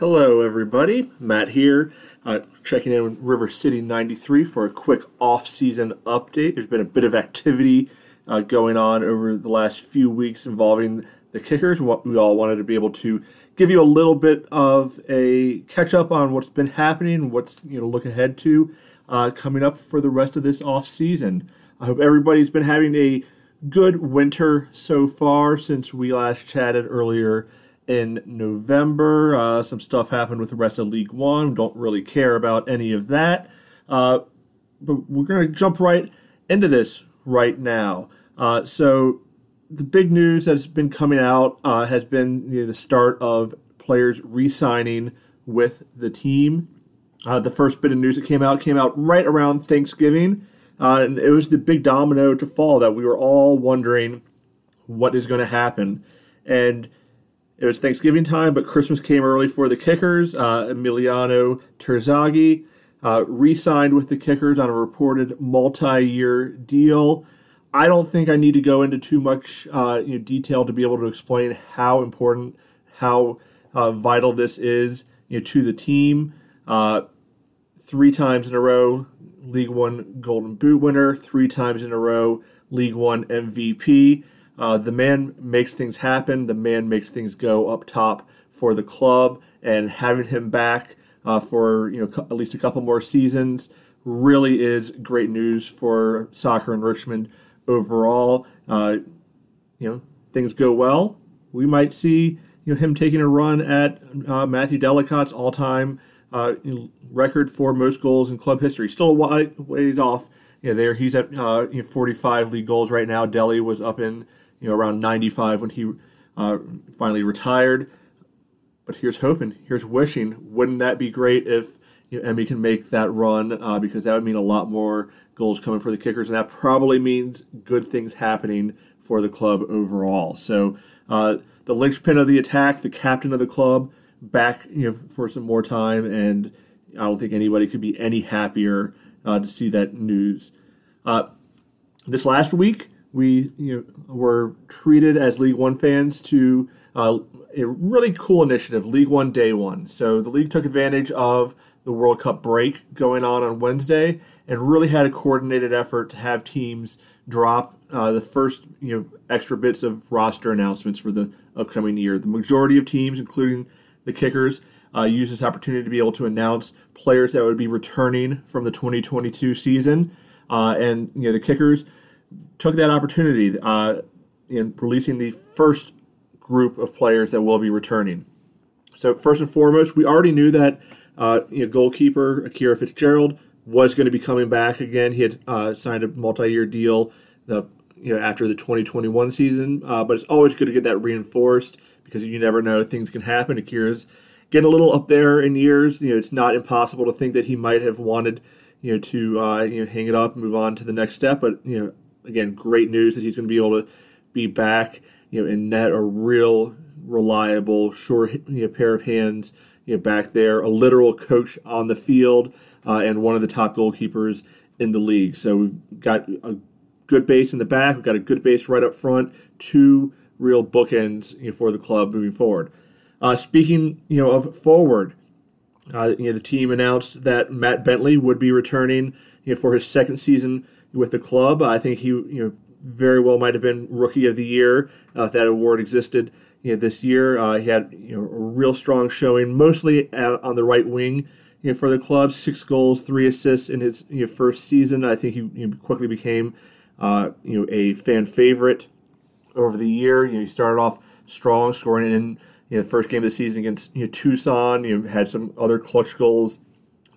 Hello, everybody. Matt here, uh, checking in with River City 93 for a quick off season update. There's been a bit of activity uh, going on over the last few weeks involving the kickers. We all wanted to be able to give you a little bit of a catch up on what's been happening, what's you know look ahead to uh, coming up for the rest of this off season. I hope everybody's been having a good winter so far since we last chatted earlier in November. Uh, some stuff happened with the rest of League One. Don't really care about any of that. Uh, but we're going to jump right into this right now. Uh, so, the big news that's been coming out uh, has been you know, the start of players re signing with the team. Uh, the first bit of news that came out came out right around Thanksgiving. Uh, and it was the big domino to fall that we were all wondering what is going to happen. And it was Thanksgiving time, but Christmas came early for the Kickers. Uh, Emiliano Terzaghi uh, re signed with the Kickers on a reported multi year deal. I don't think I need to go into too much uh, you know, detail to be able to explain how important, how uh, vital this is you know, to the team. Uh, three times in a row, League One Golden Boot winner, three times in a row, League One MVP. Uh, the man makes things happen. The man makes things go up top for the club, and having him back uh, for you know at least a couple more seasons really is great news for soccer in Richmond overall. Uh, you know, things go well. We might see you know him taking a run at uh, Matthew Delicâte's all-time uh, record for most goals in club history. Still a ways off. You know, there he's at uh, you know, 45 league goals right now. Deli was up in you know, around 95 when he uh, finally retired. But here's hoping, here's wishing. Wouldn't that be great if you know, Emmy can make that run? Uh, because that would mean a lot more goals coming for the kickers, and that probably means good things happening for the club overall. So uh, the linchpin of the attack, the captain of the club, back you know for some more time, and I don't think anybody could be any happier uh, to see that news. Uh, this last week, we you know, were treated as League One fans to uh, a really cool initiative, League One Day One. So the league took advantage of the World Cup break going on on Wednesday and really had a coordinated effort to have teams drop uh, the first you know extra bits of roster announcements for the upcoming year. The majority of teams, including the Kickers, uh, used this opportunity to be able to announce players that would be returning from the 2022 season. Uh, and you know the Kickers took that opportunity uh, in releasing the first group of players that will be returning. So first and foremost, we already knew that uh, you know, goalkeeper Akira Fitzgerald was going to be coming back again. He had uh, signed a multi-year deal the you know after the 2021 season, uh, but it's always good to get that reinforced because you never know things can happen. Akira's getting a little up there in years. You know, it's not impossible to think that he might have wanted you know to uh, you know hang it up and move on to the next step, but you know again, great news that he's going to be able to be back, you know, and net a real reliable, sure you know, pair of hands, you know, back there, a literal coach on the field, uh, and one of the top goalkeepers in the league. So we've got a good base in the back, we've got a good base right up front, two real bookends you know, for the club moving forward. Uh, speaking, you know, of forward, uh, you know, the team announced that Matt Bentley would be returning you know, for his second season with the club. I think he you know very well might have been rookie of the year uh, if that award existed you know, this year. Uh, he had you know a real strong showing, mostly at, on the right wing. You know, for the club, six goals, three assists in his you know, first season. I think he you know, quickly became uh, you know a fan favorite over the year. You know, he started off strong, scoring in you know, the first game of the season against you know, Tucson. You know, had some other clutch goals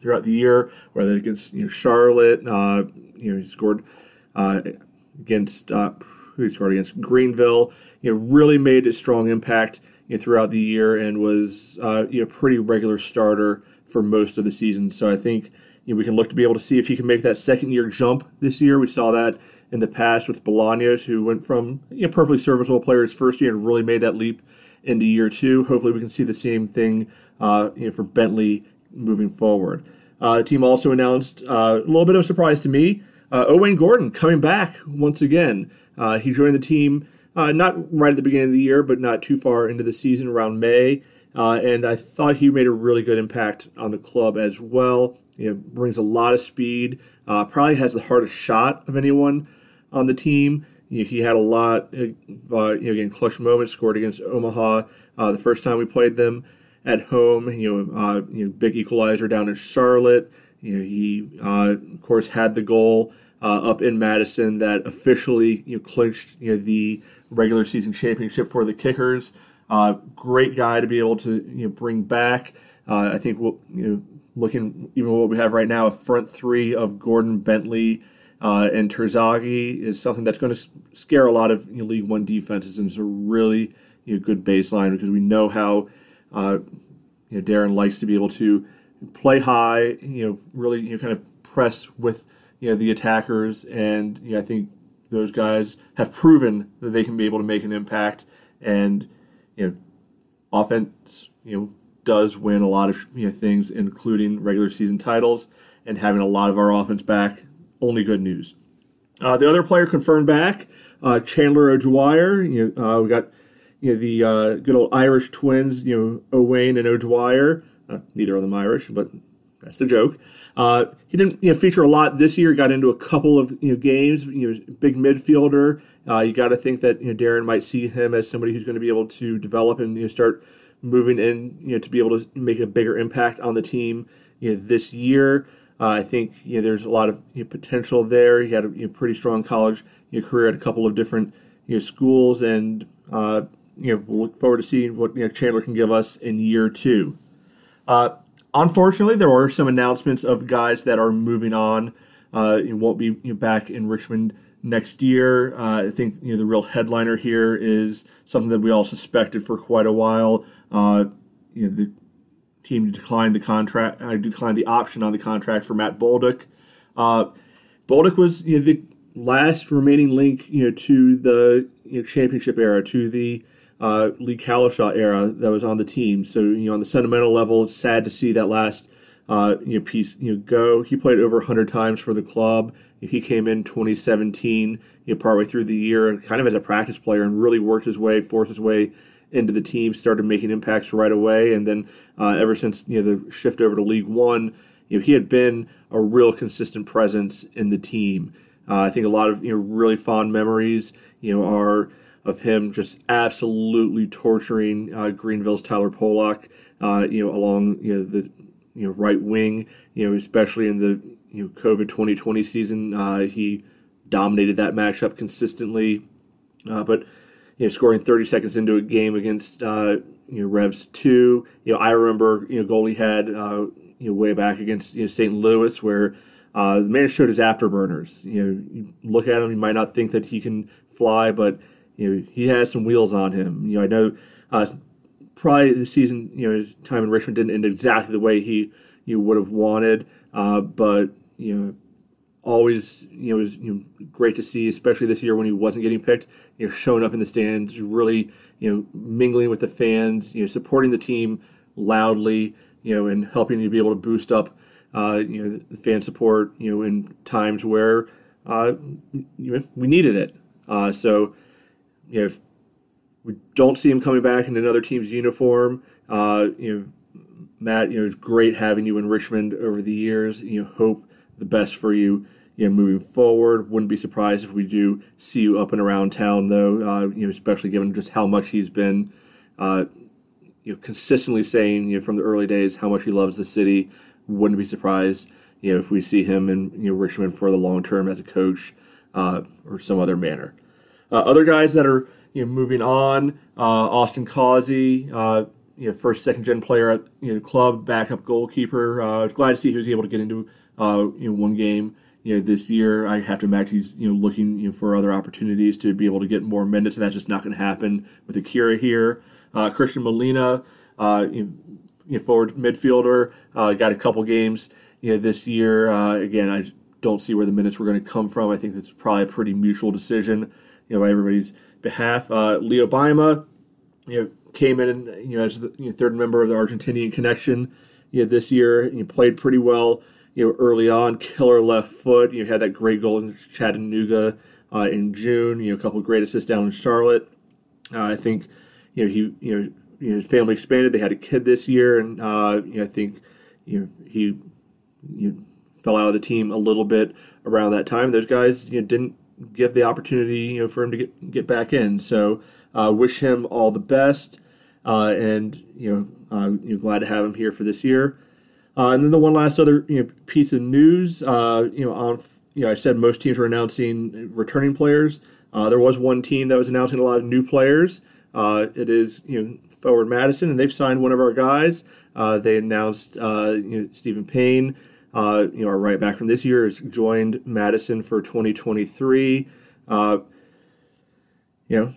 throughout the year, whether against you know Charlotte, uh, you know, he scored uh, against uh, who scored against Greenville. You know, really made a strong impact you know, throughout the year and was uh, you know pretty regular starter for most of the season. So I think you know, we can look to be able to see if he can make that second year jump this year. We saw that in the past with Bolaños, who went from you know, perfectly serviceable player his first year and really made that leap into year two. Hopefully, we can see the same thing uh, you know, for Bentley moving forward. Uh, the team also announced uh, a little bit of a surprise to me uh, Owain Gordon coming back once again. Uh, he joined the team uh, not right at the beginning of the year, but not too far into the season, around May. and I thought he made a really good impact on the club as well. You know, brings a lot of speed. Probably has the hardest shot of anyone on the team. He had a lot, uh, you know, again, clutch moments. Scored against Omaha uh, the first time we played them at home. You know, uh, you know, big equalizer down in Charlotte. You know, he uh, of course had the goal up in Madison that officially you know clinched you know the regular season championship for the Kickers. Uh, great guy to be able to you know, bring back. Uh, I think we'll, you know, looking even what we have right now, a front three of Gordon Bentley uh, and Terzaghi is something that's going to scare a lot of you know, League One defenses, and it's a really you know, good baseline because we know how uh, you know, Darren likes to be able to play high, you know, really you know, kind of press with you know the attackers, and you know, I think those guys have proven that they can be able to make an impact and you know, offense, you know, does win a lot of you know things, including regular season titles, and having a lot of our offense back. Only good news. Uh, the other player confirmed back, uh, Chandler O'Dwyer. You know, uh, we got you know the uh, good old Irish twins, you know, Owain and O'Dwyer. Uh, neither of them Irish, but that's the joke. Uh, he didn't you know, feature a lot this year. Got into a couple of you know games. You big midfielder. Uh, you got to think that you know Darren might see him as somebody who's going to be able to develop and you know, start moving in. You know, to be able to make a bigger impact on the team. You know, this year. Uh, I think you know, there's a lot of you know, potential there. He had a you know, pretty strong college you know, career at a couple of different you know, schools, and uh, you know we'll look forward to seeing what you know, Chandler can give us in year two. Uh, unfortunately, there were some announcements of guys that are moving on. Uh, won't be you know, back in Richmond next year. Uh, I think you know the real headliner here is something that we all suspected for quite a while. Uh, you know, the team declined the contract, I uh, declined the option on the contract for Matt Bolduc. Uh, Bolduc was you know the last remaining link you know to the you know, championship era, to the uh, Leigh Cowlishaw era that was on the team. So you know, on the sentimental level, it's sad to see that last uh, you know piece you know go. He played over 100 times for the club. He came in 2017, you know, partway through the year, kind of as a practice player, and really worked his way, forced his way into the team. Started making impacts right away, and then uh, ever since you know the shift over to League One, you know he had been a real consistent presence in the team. Uh, I think a lot of you know really fond memories you know are of him just absolutely torturing uh, Greenville's Tyler Polak, uh, you know, along you know the you know right wing, you know, especially in the you know COVID 2020 season, uh, he dominated that matchup consistently. Uh, but you know, scoring 30 seconds into a game against uh, you know Revs two, you know, I remember you know goal he had uh, you know way back against you know St. Louis where. the man showed his afterburners. You know, you look at him, you might not think that he can fly, but you know, he has some wheels on him. You know, I know uh, probably the season, you know, his time in Richmond didn't end exactly the way he you would have wanted, uh, but you know, always you know was you know, great to see, especially this year when he wasn't getting picked. You know, showing up in the stands, really you know mingling with the fans, you know, supporting the team loudly, you know, and helping to be able to boost up. Uh, you know, the fan support, you know, in times where uh, we needed it. Uh, so, you know, if we don't see him coming back in another team's uniform, uh, you know, Matt, you know, it's great having you in Richmond over the years. You know, hope the best for you, you know, moving forward. Wouldn't be surprised if we do see you up and around town, though. Uh, you know, especially given just how much he's been, uh, you know, consistently saying, you know, from the early days how much he loves the city. Wouldn't be surprised, you know, if we see him in you know Richmond for the long term as a coach uh, or some other manner. Uh, other guys that are you know moving on, uh, Austin Causey, uh, you know first second gen player at you know club, backup goalkeeper. Uh, glad to see he was able to get into uh, you know one game you know this year. I have to imagine he's you know looking you know, for other opportunities to be able to get more minutes, and that's just not going to happen with Akira here. Uh, Christian Molina, uh, you, know, forward midfielder, uh, got a couple games you know this year. Uh, again, I don't see where the minutes were going to come from. I think it's probably a pretty mutual decision you know, by everybody's behalf. Uh, Leo Baima, you know, came in you know as the you know, third member of the Argentinian connection. You know, this year you played pretty well. You know, early on, killer left foot. You had that great goal in Chattanooga uh, in June. You know, a couple great assists down in Charlotte. Uh, I think you know he you know you know, his family expanded. They had a kid this year, and uh, you know, I think you know, he you fell out of the team a little bit around that time. Those guys you know, didn't give the opportunity you know for him to get get back in. So uh, wish him all the best, uh, and you know, uh, you know, glad to have him here for this year. Uh, and then the one last other you know, piece of news, uh, you know, on you know, I said most teams were announcing returning players. Uh, there was one team that was announcing a lot of new players. it is you know Forward Madison, and they've signed one of our guys. they announced you know Stephen Payne uh, you know, our right back from this year has joined Madison for 2023. Uh, you know,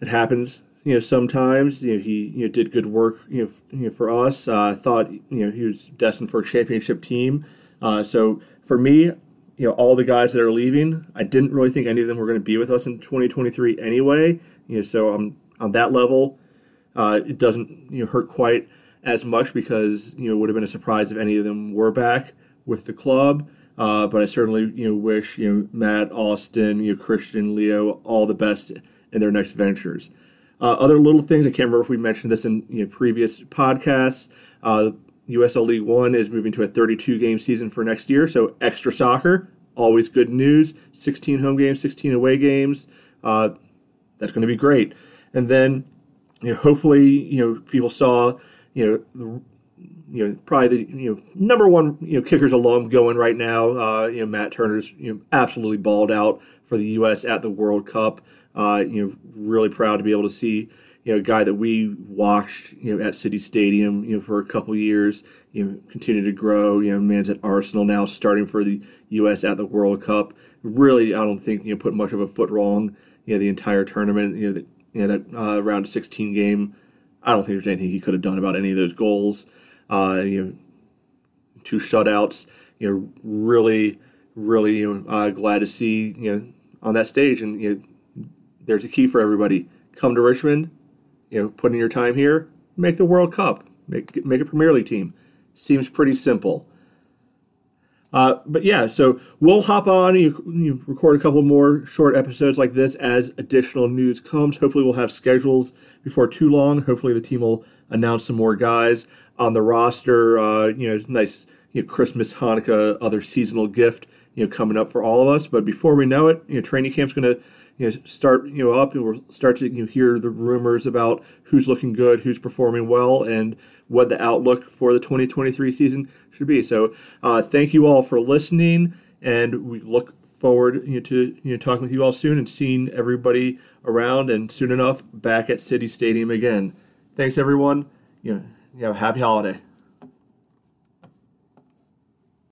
it happens. You know, sometimes you know he you know did good work. You know, you know for us. Uh, I thought you know he was destined for a championship team. Uh, so for me, you know, all the guys that are leaving, I didn't really think any of them were going to be with us in 2023 anyway. You know, so on on that level, uh, it doesn't you know hurt quite as much because you know it would have been a surprise if any of them were back with the club. Uh, but I certainly you know wish you know Matt, Austin, you know Christian, Leo all the best in their next ventures. Uh, other little things I can't remember if we mentioned this in you know, previous podcasts. Uh, USL League One is moving to a 32 game season for next year, so extra soccer, always good news. 16 home games, 16 away games. Uh, that's going to be great. And then you know, hopefully you know people saw you know you know probably the you know number one you know kickers alum going right now. Uh, you know Matt Turner's you know absolutely balled out for the U.S. at the World Cup. Uh, you know really proud to be able to see you know a guy that we watched you know at City Stadium you know for a couple years you know continue to grow. You know man's at Arsenal now starting for the U.S. at the World Cup. Really, I don't think you know put much of a foot wrong. You know the entire tournament. You know that you know that uh, round 16 game. I don't think there's anything he could have done about any of those goals. Uh, you know, two shutouts. You know, really, really you know, uh, glad to see you know on that stage. And you know, there's a key for everybody: come to Richmond. You know, put in your time here. Make the World Cup. Make make a Premier League team. Seems pretty simple. Uh, but yeah, so we'll hop on. You, you record a couple more short episodes like this as additional news comes. Hopefully, we'll have schedules before too long. Hopefully, the team will announce some more guys on the roster. Uh, you know, nice you know, Christmas, Hanukkah, other seasonal gift you know coming up for all of us. But before we know it, you know, training camp's going to you know start you know up, and we'll start to you know, hear the rumors about who's looking good, who's performing well, and what the outlook for the 2023 season should be. So, uh, thank you all for listening, and we look forward you know, to you know talking with you all soon and seeing everybody around, and soon enough back at City Stadium again. Thanks, everyone. You know, you know, happy holiday.